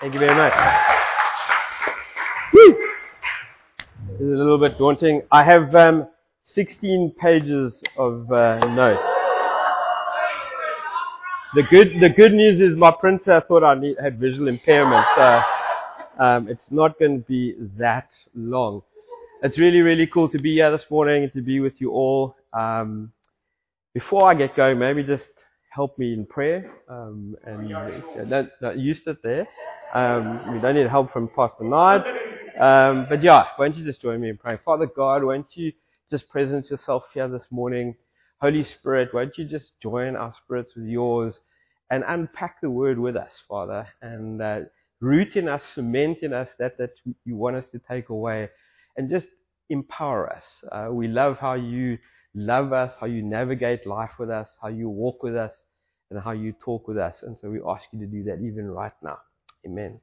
Thank you very much. Woo! This is a little bit daunting. I have um, 16 pages of uh, notes. The good, the good news is my printer thought I need, had visual impairment, so um, it's not going to be that long. It's really, really cool to be here this morning and to be with you all. Um, before I get going, maybe just help me in prayer. Um, and don't, don't use it there. Um, we don't need help from Pastor Nard. Um, but yeah, won't you just join me in praying? Father God, won't you just present yourself here this morning? Holy Spirit, won't you just join our spirits with yours and unpack the word with us, Father, and uh, root in us, cement in us that that you want us to take away, and just empower us. Uh, we love how you love us, how you navigate life with us, how you walk with us, and how you talk with us. And so we ask you to do that even right now. Amen.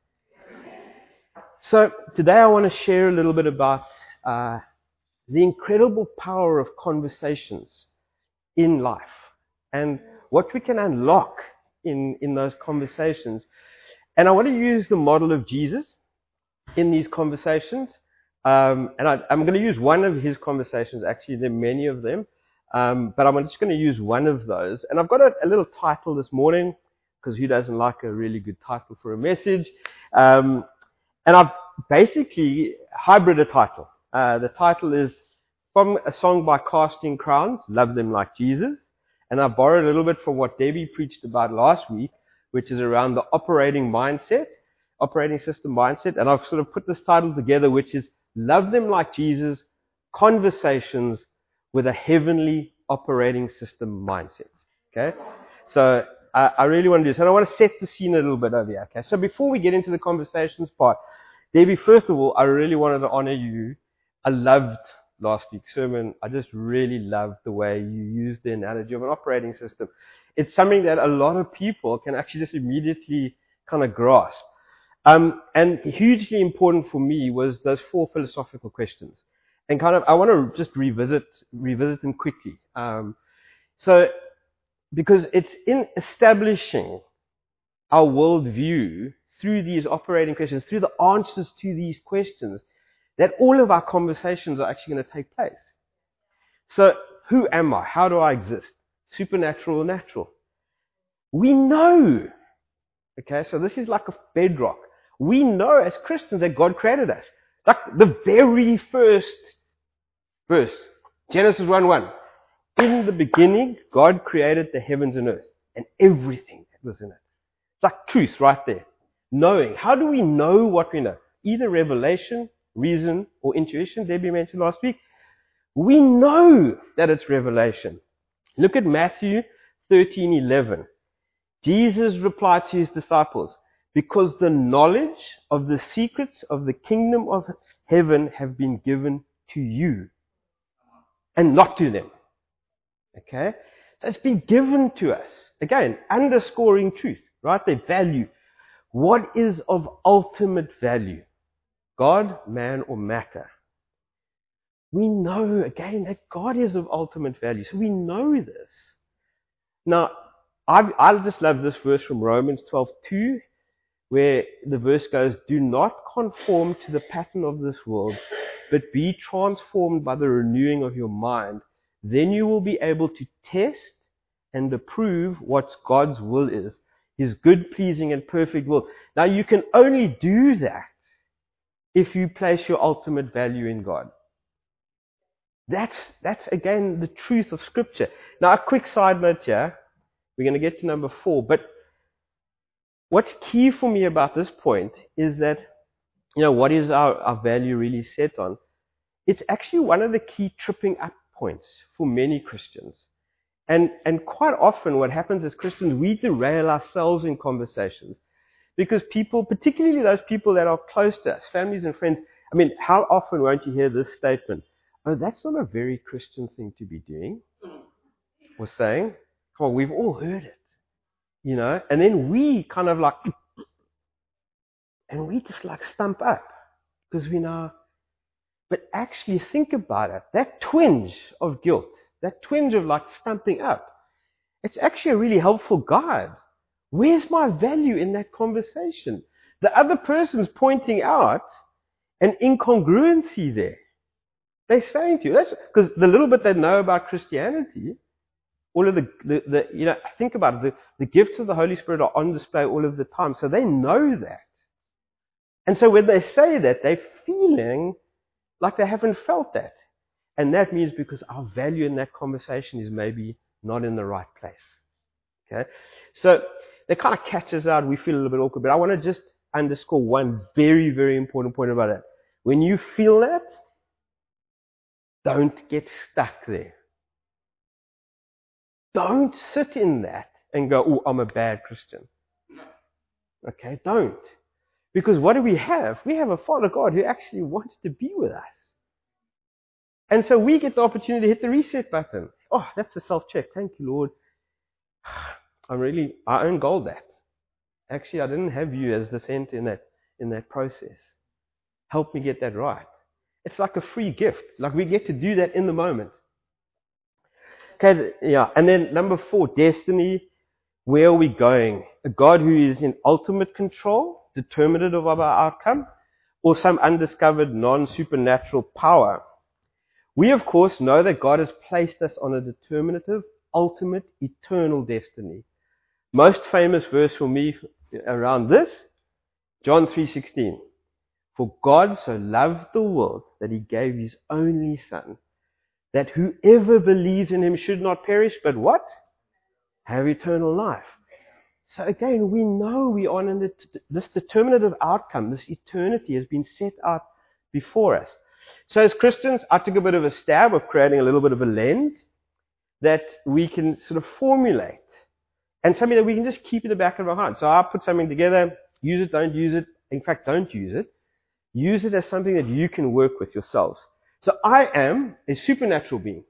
So today I want to share a little bit about uh, the incredible power of conversations in life and what we can unlock in, in those conversations. And I want to use the model of Jesus in these conversations. Um, and I, am going to use one of his conversations. Actually, there are many of them. Um, but I'm just going to use one of those. And I've got a, a little title this morning because who doesn't like a really good title for a message? Um, and I've basically hybrid a title. Uh, the title is from a song by Casting Crowns, Love Them Like Jesus. And I borrowed a little bit from what Debbie preached about last week, which is around the operating mindset, operating system mindset. And I've sort of put this title together, which is Love Them Like Jesus, Conversations with a Heavenly Operating System Mindset. Okay? So I, I really want to do this. And I want to set the scene a little bit over here. Okay? So before we get into the conversations part, Debbie, first of all, I really wanted to honor you. I loved last week's sermon. I just really loved the way you used the analogy of an operating system. It's something that a lot of people can actually just immediately kind of grasp. Um, and hugely important for me was those four philosophical questions. And kind of, I want to just revisit, revisit them quickly. Um, so, because it's in establishing our worldview through these operating questions, through the answers to these questions, that all of our conversations are actually going to take place. So, who am I? How do I exist? Supernatural or natural? We know. Okay, so this is like a bedrock. We know as Christians that God created us. Like the very first verse, Genesis 1 1. In the beginning, God created the heavens and earth and everything that was in it. It's like truth right there. Knowing. How do we know what we know? Either revelation, reason, or intuition, Debbie mentioned last week. We know that it's revelation. Look at Matthew 13:11. Jesus replied to his disciples, because the knowledge of the secrets of the kingdom of heaven have been given to you and not to them. Okay? So it's been given to us. Again, underscoring truth, right? Their value. What is of ultimate value? God, man, or matter? We know, again, that God is of ultimate value. So we know this. Now, I, I just love this verse from Romans 12:2, where the verse goes, Do not conform to the pattern of this world, but be transformed by the renewing of your mind. Then you will be able to test and approve what God's will is, His good, pleasing, and perfect will. Now you can only do that if you place your ultimate value in God. That's, that's again the truth of Scripture. Now a quick side note here. We're going to get to number four, but what's key for me about this point is that, you know, what is our, our value really set on? It's actually one of the key tripping up points for many Christians. And, and quite often what happens as Christians, we derail ourselves in conversations because people, particularly those people that are close to us, families and friends, I mean, how often won't you hear this statement? Oh, that's not a very Christian thing to be doing or saying. Come on, we've all heard it. You know? And then we kind of like, and we just like stump up because we know. But actually think about it. That twinge of guilt, that twinge of like stumping up, it's actually a really helpful guide. Where's my value in that conversation? The other person's pointing out an incongruency there. They're saying to you, because the little bit they know about Christianity, all of the, the, the, you know, think about it, the, the gifts of the Holy Spirit are on display all of the time, so they know that. And so when they say that, they're feeling like they haven't felt that. And that means because our value in that conversation is maybe not in the right place. Okay? So that kind of catches out, we feel a little bit awkward, but I want to just underscore one very, very important point about it. When you feel that, don't get stuck there. Don't sit in that and go, oh, I'm a bad Christian. Okay, don't. Because what do we have? We have a Father God who actually wants to be with us. And so we get the opportunity to hit the reset button. Oh, that's a self-check. Thank you, Lord. I'm really, I own gold that. Actually, I didn't have you as the center in that, in that process. Help me get that right. It's like a free gift. Like we get to do that in the moment. Okay, yeah. And then number four, destiny. Where are we going? A God who is in ultimate control, determinative of our outcome, or some undiscovered non-supernatural power. We, of course, know that God has placed us on a determinative, ultimate, eternal destiny. Most famous verse for me around this, John 3.16. For God so loved the world that he gave his only son, that whoever believes in him should not perish, but what? Have eternal life. So again, we know we are in this determinative outcome, this eternity has been set out before us. So as Christians, I took a bit of a stab of creating a little bit of a lens that we can sort of formulate and something that we can just keep in the back of our heart. So I put something together, use it, don't use it. In fact, don't use it. Use it as something that you can work with yourselves. So I am a supernatural being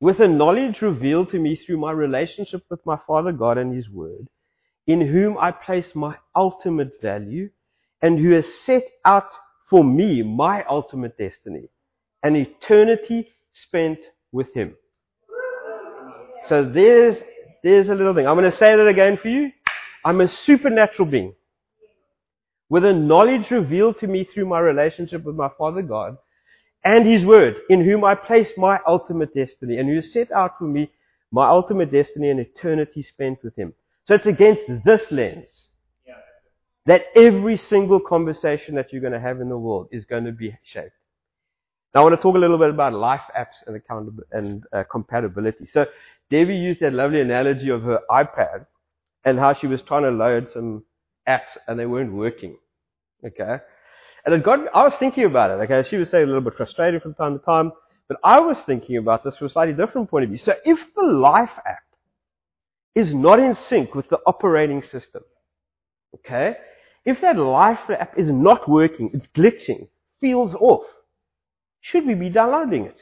with a knowledge revealed to me through my relationship with my Father God and His Word, in whom I place my ultimate value and who has set out for me my ultimate destiny, an eternity spent with Him. So there's, there's a little thing. I'm going to say that again for you. I'm a supernatural being with a knowledge revealed to me through my relationship with my Father God and His Word, in whom I place my ultimate destiny, and who set out for me my ultimate destiny and eternity spent with Him. So it's against this lens that every single conversation that you're going to have in the world is going to be shaped. Now I want to talk a little bit about life apps and accountability and uh, compatibility. So Debbie used that lovely analogy of her iPad and how she was trying to load some apps and they weren't working. Okay. And it got, I was thinking about it. Okay. She was saying a little bit frustrated from time to time, but I was thinking about this from a slightly different point of view. So if the life app is not in sync with the operating system, okay, if that life app is not working, it's glitching, feels off, should we be downloading it?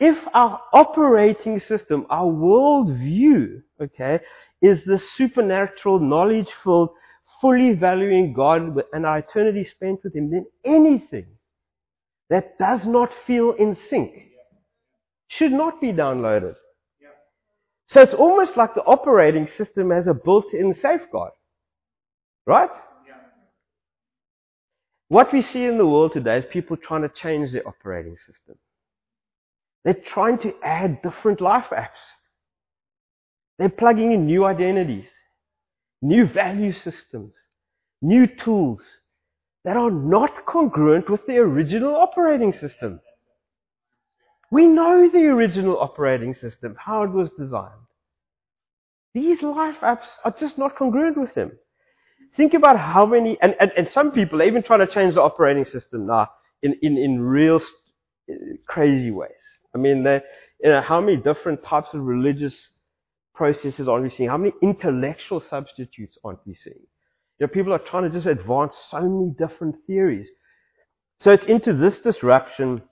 If our operating system, our worldview, okay, is the supernatural, knowledge-filled, fully valuing God and our eternity spent with Him, then anything that does not feel in sync should not be downloaded. So it's almost like the operating system has a built-in safeguard. Right? What we see in the world today is people trying to change their operating system. They're trying to add different life apps. They're plugging in new identities, new value systems, new tools that are not congruent with the original operating system. We know the original operating system, how it was designed. These life apps are just not congruent with them. Think about how many, and, and, and some people are even trying to change the operating system now in, in, in real uh, crazy ways. I mean, they, you know, how many different types of religious processes aren't we seeing? How many intellectual substitutes aren't we seeing? You know, people are trying to just advance so many different theories. So it's into this disruption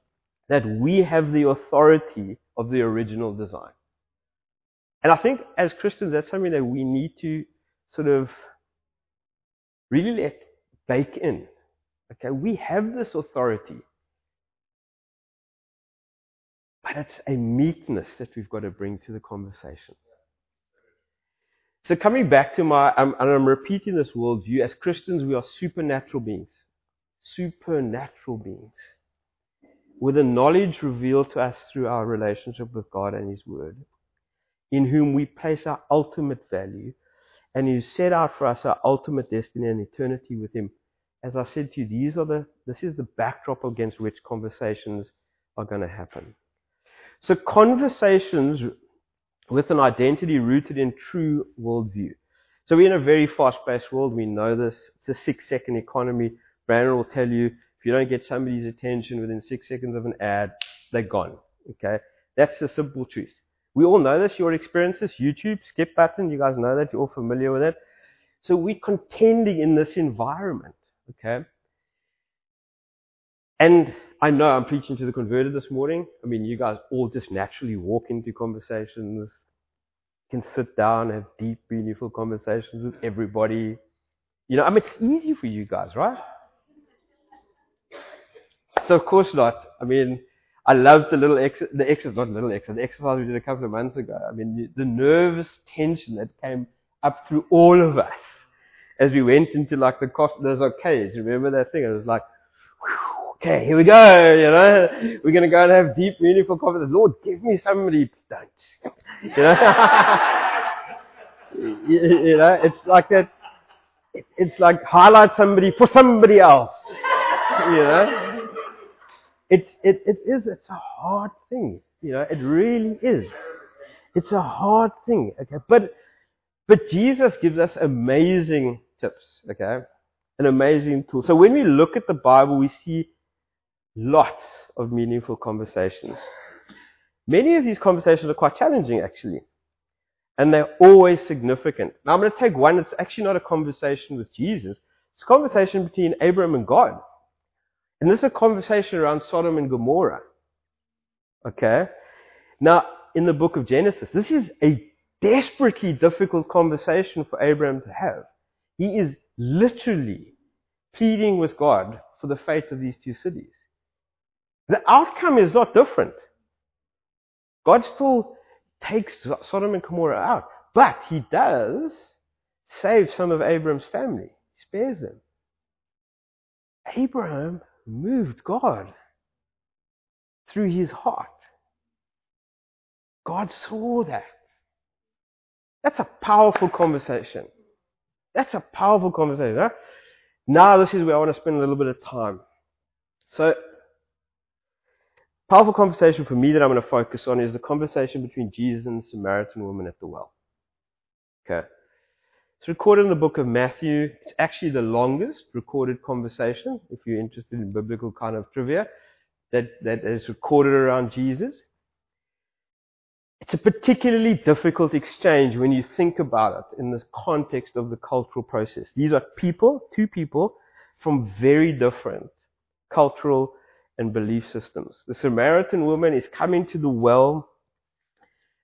that we have the authority of the original design. And I think as Christians, that's something that we need to sort of really let bake in. Okay, we have this authority. But it's a meekness that we've got to bring to the conversation. So coming back to my, and I'm repeating this worldview, as Christians we are supernatural beings. Supernatural beings. With a knowledge revealed to us through our relationship with God and His Word, in whom we place our ultimate value, and who set out for us our ultimate destiny and eternity with Him. As I said to you, these are the, this is the backdrop against which conversations are going to happen. So conversations with an identity rooted in true worldview. So we're in a very fast-paced world. We know this. It's a six-second economy. Brandon will tell you if you don't get somebody's attention within six seconds of an ad, they're gone. Okay, that's the simple truth. We all know this. Your experiences, YouTube, skip button. You guys know that. You're all familiar with it. So we're contending in this environment. Okay, and I know I'm preaching to the converted this morning. I mean, you guys all just naturally walk into conversations, can sit down, and have deep, meaningful conversations with everybody. You know, I mean, it's easy for you guys, right? So of course not. I mean, I love the little ex, the exercise, not little exercise, the exercise we did a couple of months ago. I mean, the nervous tension that came up through all of us as we went into like the cost, those arcades. Remember that thing? It was like, okay, here we go, you know, we're going to go and have deep, meaningful conversations. Lord, give me somebody, don't, you know, you, know, it's like that, it's like highlight somebody for somebody else, you know, it's, it, it is, it's a hard thing, you know, it really is. It's a hard thing, okay, but, but Jesus gives us amazing tips, okay, an amazing tool. So when we look at the Bible, we see lots of meaningful conversations. Many of these conversations are quite challenging, actually. And they're always significant. Now, I'm going to take one that's actually not a conversation with Jesus. It's a conversation between Abraham and God. And this is a conversation around Sodom and Gomorrah. Okay? Now, in the book of Genesis, this is a desperately difficult conversation for Abraham to have. He is literally pleading with God for the fate of these two cities. The outcome is not different. God still takes Sodom and Gomorrah out, but he does save some of Abraham's family. He spares them. Abraham moved God through his heart. God saw that. That's a powerful conversation. That's a powerful conversation. Huh? Now this is where I want to spend a little bit of time. So powerful conversation for me that I'm going to focus on is the conversation between Jesus and the Samaritan woman at the well. Okay. It's recorded in the book of Matthew. It's actually the longest recorded conversation, if you're interested in biblical kind of trivia, that, that is recorded around Jesus. It's a particularly difficult exchange when you think about it in the context of the cultural process. These are people, two people, from very different cultural and belief systems. The Samaritan woman is coming to the well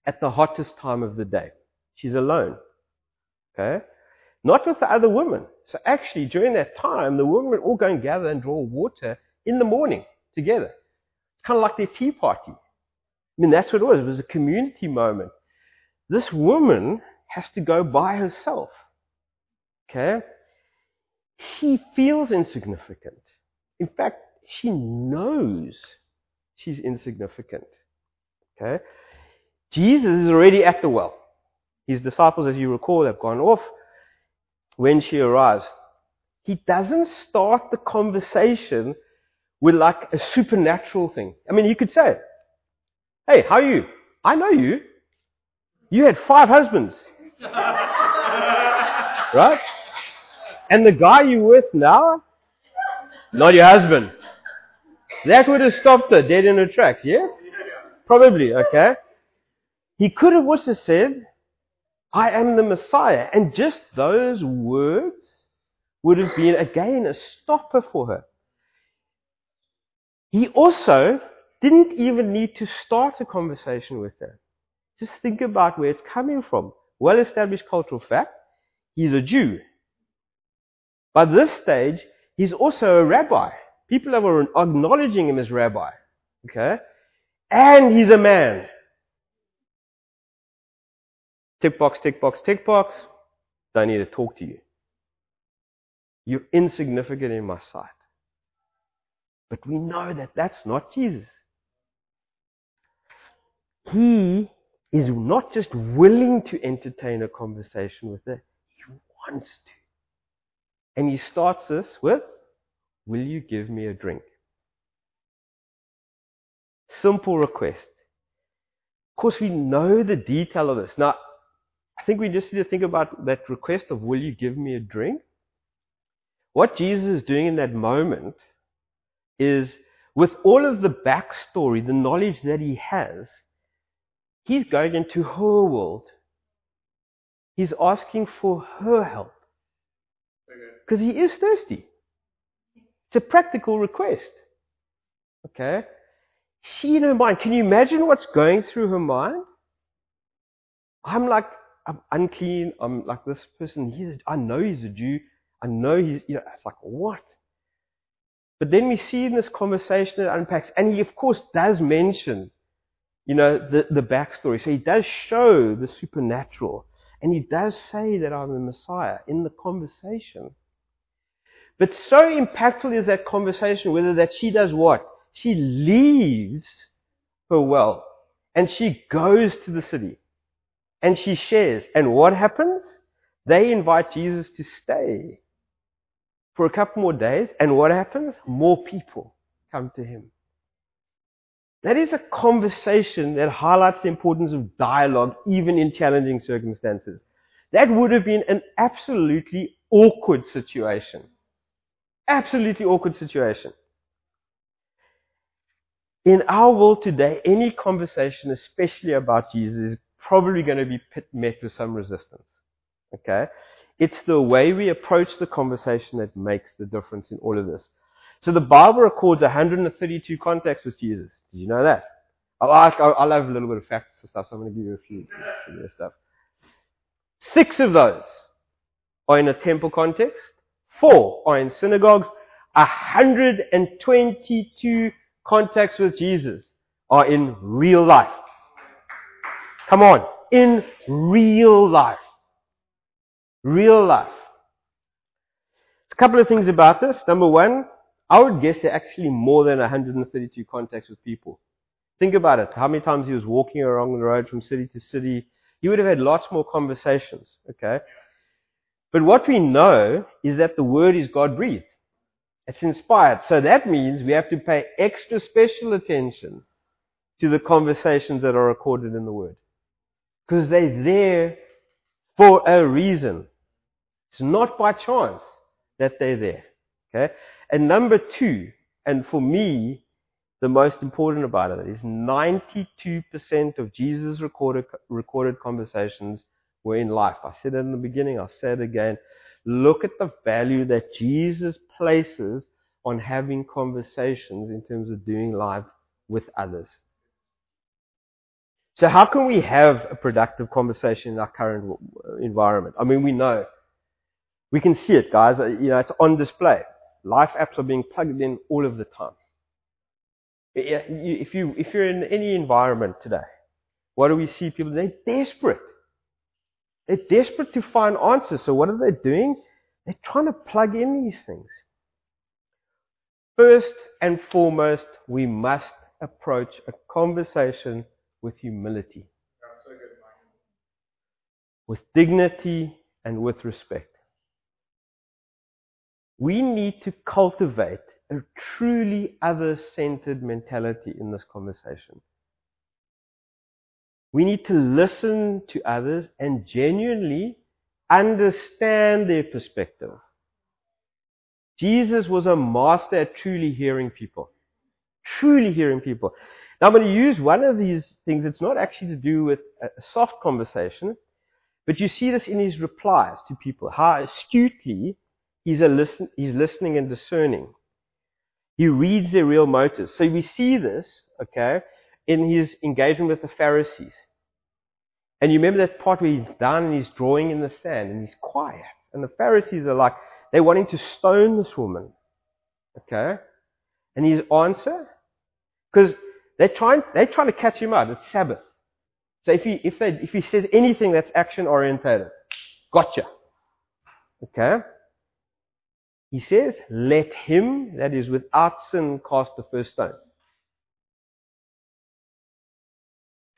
at the hottest time of the day. She's alone. Okay? Not with the other women. So actually, during that time, the women all go and gather and draw water in the morning together. It's kind of like their tea party. I mean, that's what it was. It was a community moment. This woman has to go by herself. Okay? She feels insignificant. In fact, she knows she's insignificant. Okay? Jesus is already at the well. His disciples, as you recall, have gone off when she arrives. He doesn't start the conversation with like a supernatural thing. I mean, you could say, Hey, how are you? I know you. You had five husbands. right? And the guy you're with now, not your husband. That would have stopped her dead in her tracks, yes? Probably, okay? He could have also said, I am the Messiah. And just those words would have been, again, a stopper for her. He also didn't even need to start a conversation with her. Just think about where it's coming from. Well established cultural fact. He's a Jew. By this stage, he's also a rabbi. People are acknowledging him as rabbi. Okay? And he's a man. Tick box, tick box, tick box. don't need to talk to you. You're insignificant in my sight. But we know that that's not Jesus. He is not just willing to entertain a conversation with her, he wants to. And he starts this with, Will you give me a drink? Simple request. Of course, we know the detail of this. Now, I think we just need to think about that request of, Will you give me a drink? What Jesus is doing in that moment is, with all of the backstory, the knowledge that he has, he's going into her world. He's asking for her help. Because he is thirsty. It's a practical request. Okay? She in her mind, can you imagine what's going through her mind? I'm like, I'm unclean. I'm like this person. He's, I know he's a Jew. I know he's, you know, it's like, what? But then we see in this conversation it unpacks, and he of course does mention, you know, the, the backstory. So he does show the supernatural. And he does say that I'm the Messiah in the conversation. But so impactful is that conversation, whether that she does what? She leaves her well and she goes to the city and she shares. And what happens? They invite Jesus to stay for a couple more days. And what happens? More people come to him. That is a conversation that highlights the importance of dialogue even in challenging circumstances. That would have been an absolutely awkward situation. Absolutely awkward situation. In our world today, any conversation, especially about Jesus, is probably going to be met with some resistance. Okay? It's the way we approach the conversation that makes the difference in all of this. So the Bible records 132 contacts with Jesus. Did you know that? I'll ask, I'll have a little bit of facts and stuff, so I'm going to give you a few, few stuff. Six of those are in a temple context. Four are in synagogues. 122 contacts with Jesus are in real life. Come on. In real life. Real life. A couple of things about this. Number one, I would guess there are actually more than 132 contacts with people. Think about it. How many times he was walking along the road from city to city. He would have had lots more conversations. Okay? But what we know is that the word is God breathed. It's inspired. So that means we have to pay extra special attention to the conversations that are recorded in the word. Because they're there for a reason. It's not by chance that they're there. Okay? And number two, and for me, the most important about it is 92% of Jesus' recorded, recorded conversations were in life. I said it in the beginning, I'll say it again. Look at the value that Jesus places on having conversations in terms of doing life with others. So how can we have a productive conversation in our current environment? I mean, we know. We can see it, guys. Uh, you know, it's on display. Life apps are being plugged in all of the time. If, you, if you're in any environment today, what do we see people? They're desperate. They're desperate to find answers. So what are they doing? They're trying to plug in these things. First and foremost, we must approach a conversation with humility, with dignity, and with respect. We need to cultivate a truly other centered mentality in this conversation. We need to listen to others and genuinely understand their perspective. Jesus was a master at truly hearing people. Truly hearing people. Now I'm going to use one of these things. It's not actually to do with a soft conversation, but you see this in his replies to people. How astutely he's, listen, he's listening and discerning. He reads their real motives. So we see this, okay, in his engagement with the Pharisees. And you remember that part where he's down and he's drawing in the sand and he's quiet. And the Pharisees are like, they're wanting to stone this woman. Okay? And his answer? Because they're trying, they're trying to catch him out. It's Sabbath. So if he, if, they, if he says anything that's action orientated, gotcha. Okay? He says, let him that is without sin cast the first stone.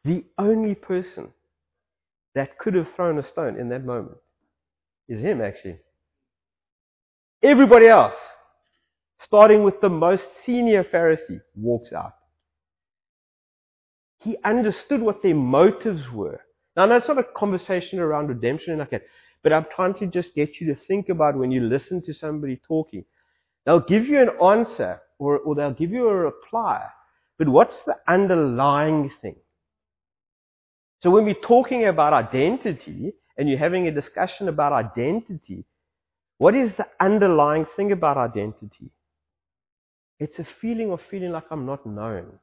The only person that could have thrown a stone in that moment is him, actually. Everybody else, starting with the most senior Pharisee, walks out. He understood what their motives were. Now, that's not a conversation around redemption like that. But I'm trying to just get you to think about when you listen to somebody talking. They'll give you an answer or, or they'll give you a reply. But what's the underlying thing? So when we're talking about identity and you're having a discussion about identity, what is the underlying thing about identity? It's a feeling of feeling like I'm not known.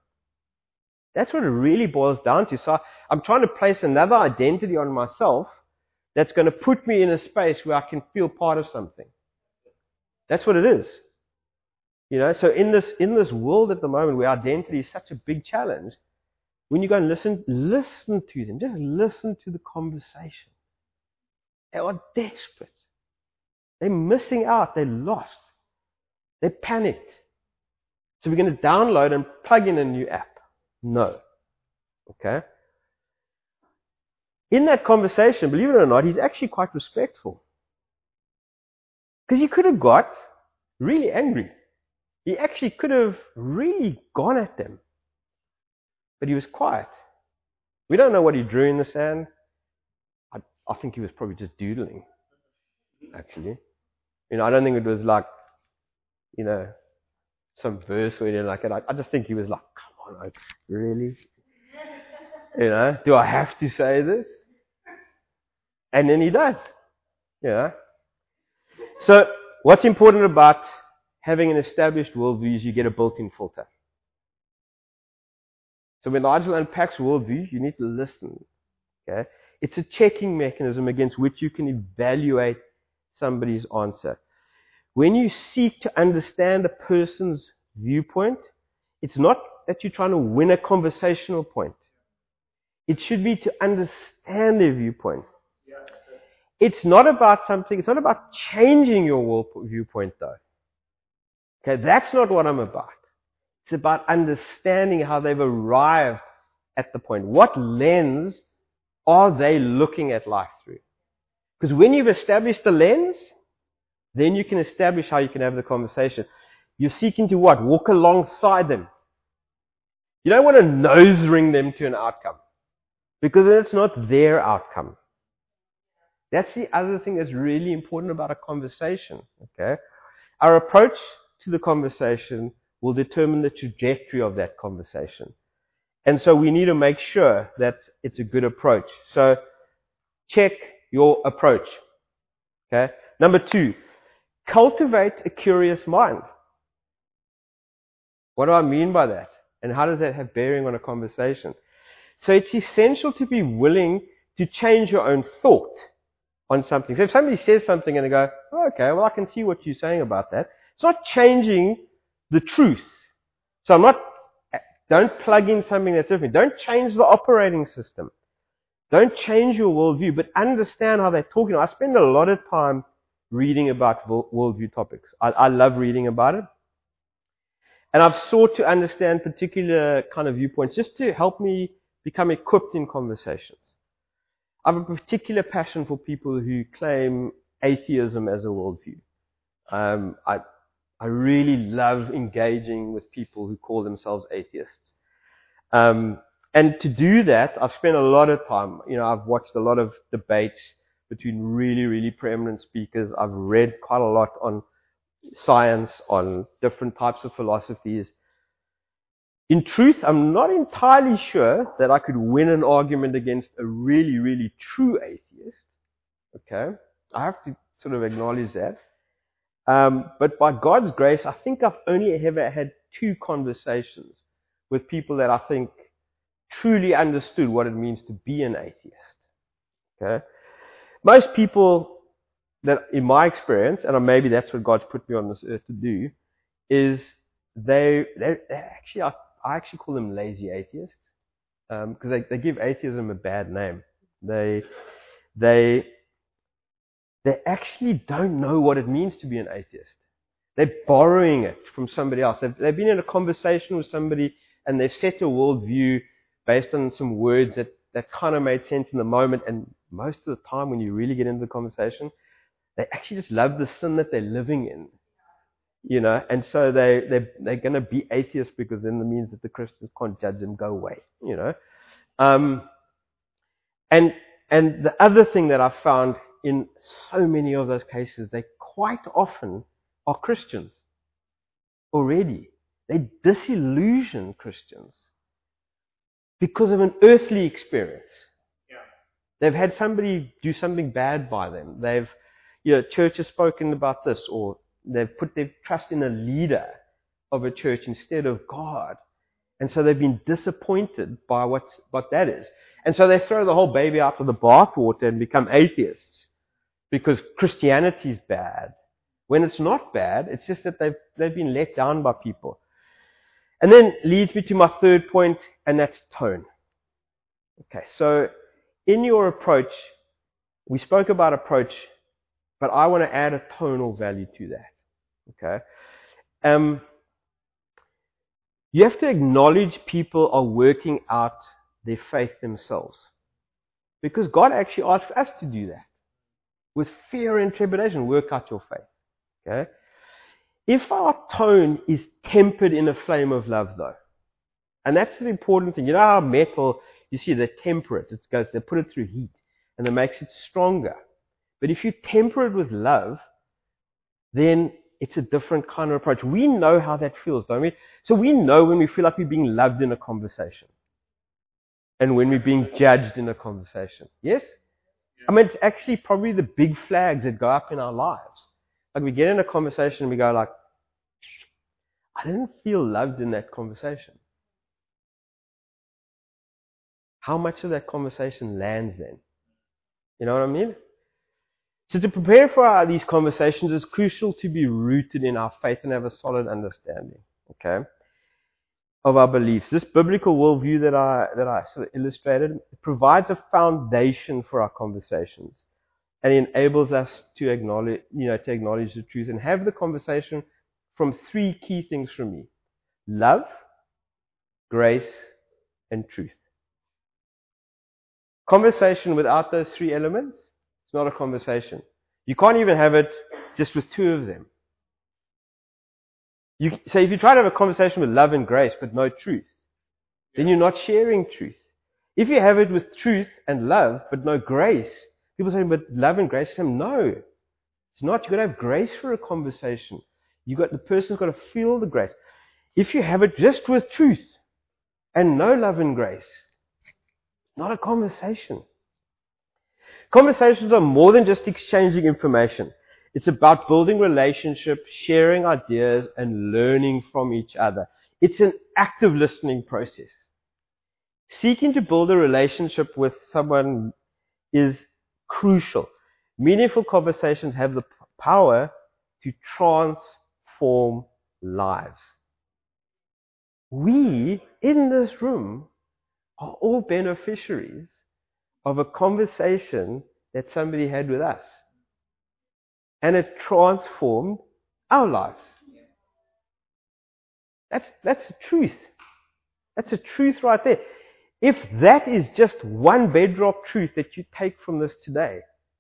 That's what it really boils down to. So I'm trying to place another identity on myself that's going to put me in a space where I can feel part of something. That's what it is. You know, so in this in this world at the moment where identity is such a big challenge, when you go and listen, listen to them. Just listen to the conversation. They are desperate. They're missing out. They're lost. They're panicked. So we're going to download and plug in a new app. No. Okay? in that conversation, believe it or not, he's actually quite respectful. Because he could have got really angry. He actually could have really gone at them. But he was quiet. We don't know what he drew in the sand. I, I think he was probably just doodling, actually. You know, I don't think it was like, you know, some verse or anything like that. I, I just think he was like, come on, really? You know, do I have to say this? And then he does. Yeah. So what's important about having an established worldview is you get a built-in filter. So when Nigel unpacks worldview, you need to listen. Okay? It's a checking mechanism against which you can evaluate somebody's answer. When you seek to understand a person's viewpoint, it's not that you're trying to win a conversational point. It should be to understand their viewpoint. It's not about something, it's not about changing your viewpoint though. Okay, that's not what I'm about. It's about understanding how they've arrived at the point. What lens are they looking at life through? Because when you've established the lens, then you can establish how you can have the conversation. You're seeking to what? Walk alongside them. You don't want to nose ring them to an outcome. Because it's not their outcome. That's the other thing that's really important about a conversation. Okay? Our approach to the conversation will determine the trajectory of that conversation. And so we need to make sure that it's a good approach. So check your approach. Okay? Number two, cultivate a curious mind. What do I mean by that? And how does that have bearing on a conversation? So it's essential to be willing to change your own thought on something. So if somebody says something and they go, oh, okay, well I can see what you're saying about that. It's not changing the truth. So I'm not, don't plug in something that's different. Don't change the operating system. Don't change your worldview, but understand how they're talking. I spend a lot of time reading about worldview topics. I, I love reading about it. And I've sought to understand particular kind of viewpoints just to help me become equipped in conversations. I have a particular passion for people who claim atheism as a worldview. Um, I, I really love engaging with people who call themselves atheists. Um, and to do that, I've spent a lot of time, you know, I've watched a lot of debates between really, really preeminent speakers. I've read quite a lot on science, on different types of philosophies. In truth, I'm not entirely sure that I could win an argument against a really, really true atheist. Okay? I have to sort of acknowledge that. Um, but by God's grace, I think I've only ever had two conversations with people that I think truly understood what it means to be an atheist. Okay? Most people that, in my experience, and maybe that's what God's put me on this earth to do, is they, they, actually are I actually call them lazy atheists because um, they, they give atheism a bad name. They, they, they actually don't know what it means to be an atheist. They're borrowing it from somebody else. They've, they've been in a conversation with somebody and they've set a worldview based on some words that, that kind of made sense in the moment. And most of the time, when you really get into the conversation, they actually just love the sin that they're living in. You know, and so they, they, they're going to be atheists because then it means that the Christians can't judge them, go away, you know. Um, and, and the other thing that I found in so many of those cases, they quite often are Christians already. They disillusion Christians because of an earthly experience. Yeah. They've had somebody do something bad by them. They've, you know, church has spoken about this, or they've put their trust in a leader of a church instead of God. And so they've been disappointed by what's, what that is. And so they throw the whole baby out with the bathwater and become atheists because Christianity is bad. When it's not bad, it's just that they've, they've been let down by people. And then leads me to my third point, and that's tone. Okay, so in your approach, we spoke about approach, but I want to add a tonal value to that. Okay? Um, you have to acknowledge people are working out their faith themselves. Because God actually asks us to do that. With fear and trepidation, work out your faith. Okay? If our tone is tempered in a flame of love, though, and that's the important thing. You know how metal, you see, they temper it. It goes, they put it through heat, and it makes it stronger. But if you temper it with love, then it's a different kind of approach. We know how that feels, don't we? So we know when we feel like we're being loved in a conversation. And when we're being judged in a conversation. Yes? I mean, it's actually probably the big flags that go up in our lives. Like we get in a conversation and we go like, I didn't feel loved in that conversation. How much of that conversation lands then? You know what I mean? So to prepare for our, these conversations, it's crucial to be rooted in our faith and have a solid understanding, okay, of our beliefs. This biblical worldview that I that I sort of illustrated provides a foundation for our conversations and enables us to acknowledge, you know, to acknowledge the truth and have the conversation from three key things from me: love, grace, and truth. Conversation without those three elements, it's not a conversation. You can't even have it just with two of them. You, so if you try to have a conversation with love and grace but no truth, then you're not sharing truth. If you have it with truth and love but no grace, People say, but love and grace. I say, no, it's not. You've got to have grace for a conversation. You got the person's got to feel the grace. If you have it just with truth and no love and grace, it's not a conversation. Conversations are more than just exchanging information. It's about building relationships, sharing ideas, and learning from each other. It's an active listening process. Seeking to build a relationship with someone is crucial. Meaningful conversations have the power to transform lives. We in this room are all beneficiaries of a conversation that somebody had with us. And it transformed our lives. That's, that's the truth. That's the truth right there. If that is just one bedrock truth that you take from this today,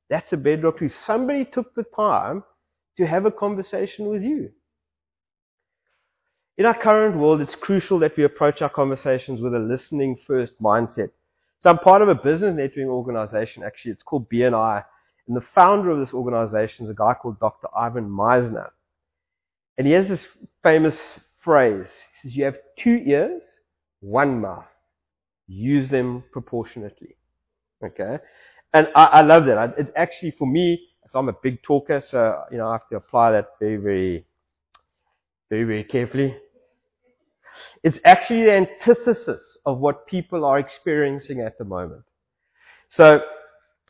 that's a bedrock truth. Somebody took the time to have a conversation with you. In our current world, it's crucial that we approach our conversations with a listening first mindset. So I'm part of a business networking organization, actually. It's called BNI. And the founder of this organization is a guy called Dr. Ivan Misner. And he has this famous phrase. He says, you have two ears, one mouth use them proportionately. Okay? And I, I love that. I, it actually, for me, so I'm a big talker, so, you know, I have to apply that very, very, very, very carefully. It's actually the antithesis of what people are experiencing at the moment. So,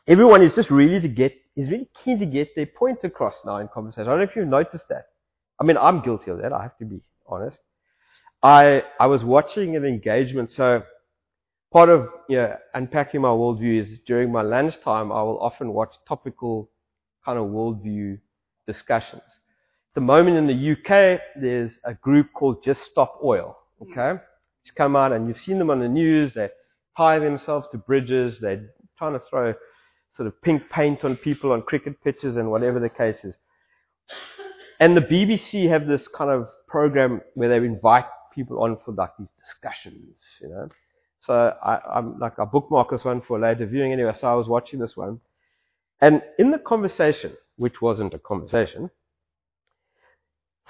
everyone is just really to get, is really keen to get their point across now in conversation. I don't know if you've noticed that. I mean, I'm guilty of that, I have to be honest. I, I was watching an engagement, so part of you know, unpacking my worldview is during my lunchtime, I will often watch topical kind of worldview discussions. At the moment in the UK, there's a group called Just Stop Oil. Hmm. Okay? It's come out and you've seen them on the news. They tie themselves to bridges. They're trying to throw sort of pink paint on people on cricket pitches and whatever the case is. And the BBC have this kind of program where they invite people on for like these discussions, you know. So I, am like I bookmark this one for later viewing anyway. So I was watching this one, and in the conversation, which wasn't a conversation,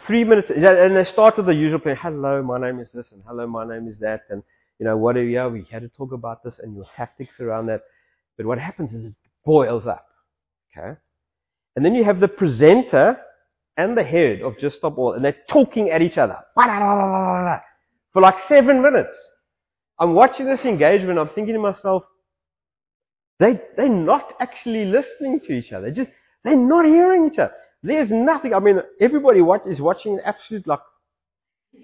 three minutes, and they start with the usual thing, hello, my name is this, and hello, my name is that, and you know what are? We had to talk about this and your tactics around that. But what happens is it boils up, okay, and then you have the presenter and the head of Just Stop Oil, and they're talking at each other for like seven minutes. I'm watching this engagement, I'm thinking to myself, they, they're not actually listening to each other. They're just, they're not hearing each other. There's nothing, I mean, everybody watch, is watching an absolute like,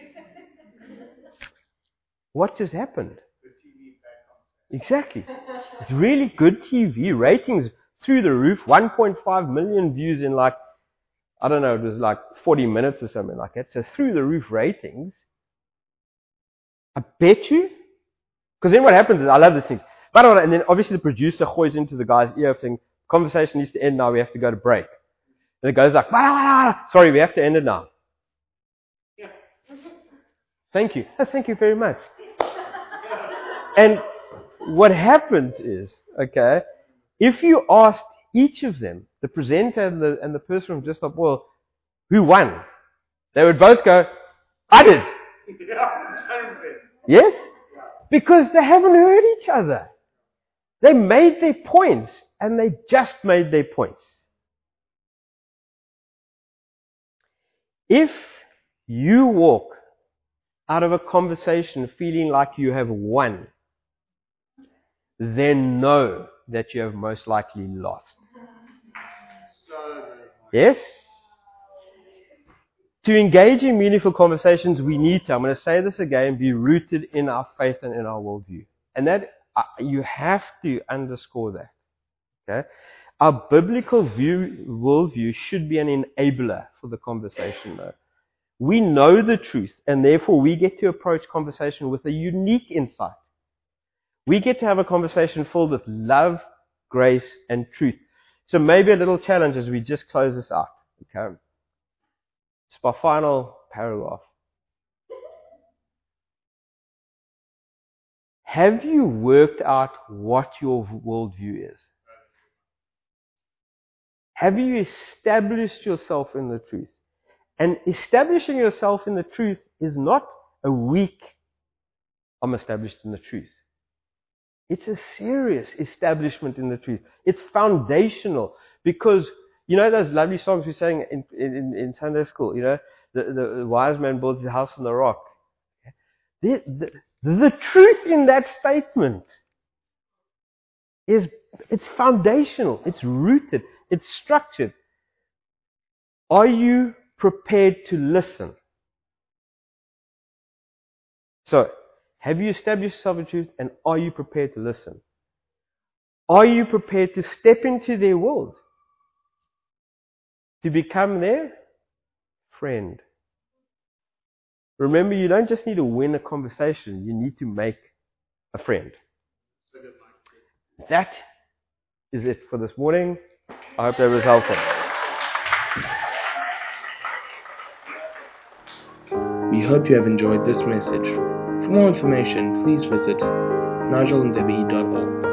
what just happened? Exactly. It's really good TV. Ratings through the roof. 1.5 million views in like I don't know, it was like 40 minutes or something like that. So through the roof ratings. I bet you. Because then what happens is, I love these things. But, and then obviously the producer hoys into the guy's ear saying, conversation needs to end now, we have to go to break. And it goes like, sorry, we have to end it now. Thank you. Oh, thank you very much. and what happens is, okay, if you asked each of them, the presenter and the, and the person from Just Stop Oil, who won? They would both go, I did. yes? Because they haven't heard each other. They made their points and they just made their points. If you walk out of a conversation feeling like you have won, then know that you have most likely lost. Yes? To engage in meaningful conversations, we need to, I'm going to say this again, be rooted in our faith and in our worldview. And that, uh, you have to underscore that. Okay? Our biblical view, worldview should be an enabler for the conversation though. We know the truth and therefore we get to approach conversation with a unique insight. We get to have a conversation filled with love, grace, and truth. So maybe a little challenge as we just close this out. Okay. It's my final paragraph. Have you worked out what your worldview is? Have you established yourself in the truth? And establishing yourself in the truth is not a weak, I'm established in the truth. It's a serious establishment in the truth. It's foundational because you know those lovely songs we sang in, in, in Sunday school. You know, the, the, wise man builds his house on the rock. The, the, the truth in that statement is it's foundational. It's rooted. It's structured. Are you prepared to listen? So have you established yourself in truth and are you prepared to listen? Are you prepared to step into their world? To become their friend? Remember, you don't just need to win a conversation, you need to make a friend. That is it for this morning. I hope that was helpful. We hope you have enjoyed this message. For more information, please visit nigelanddebbie.org.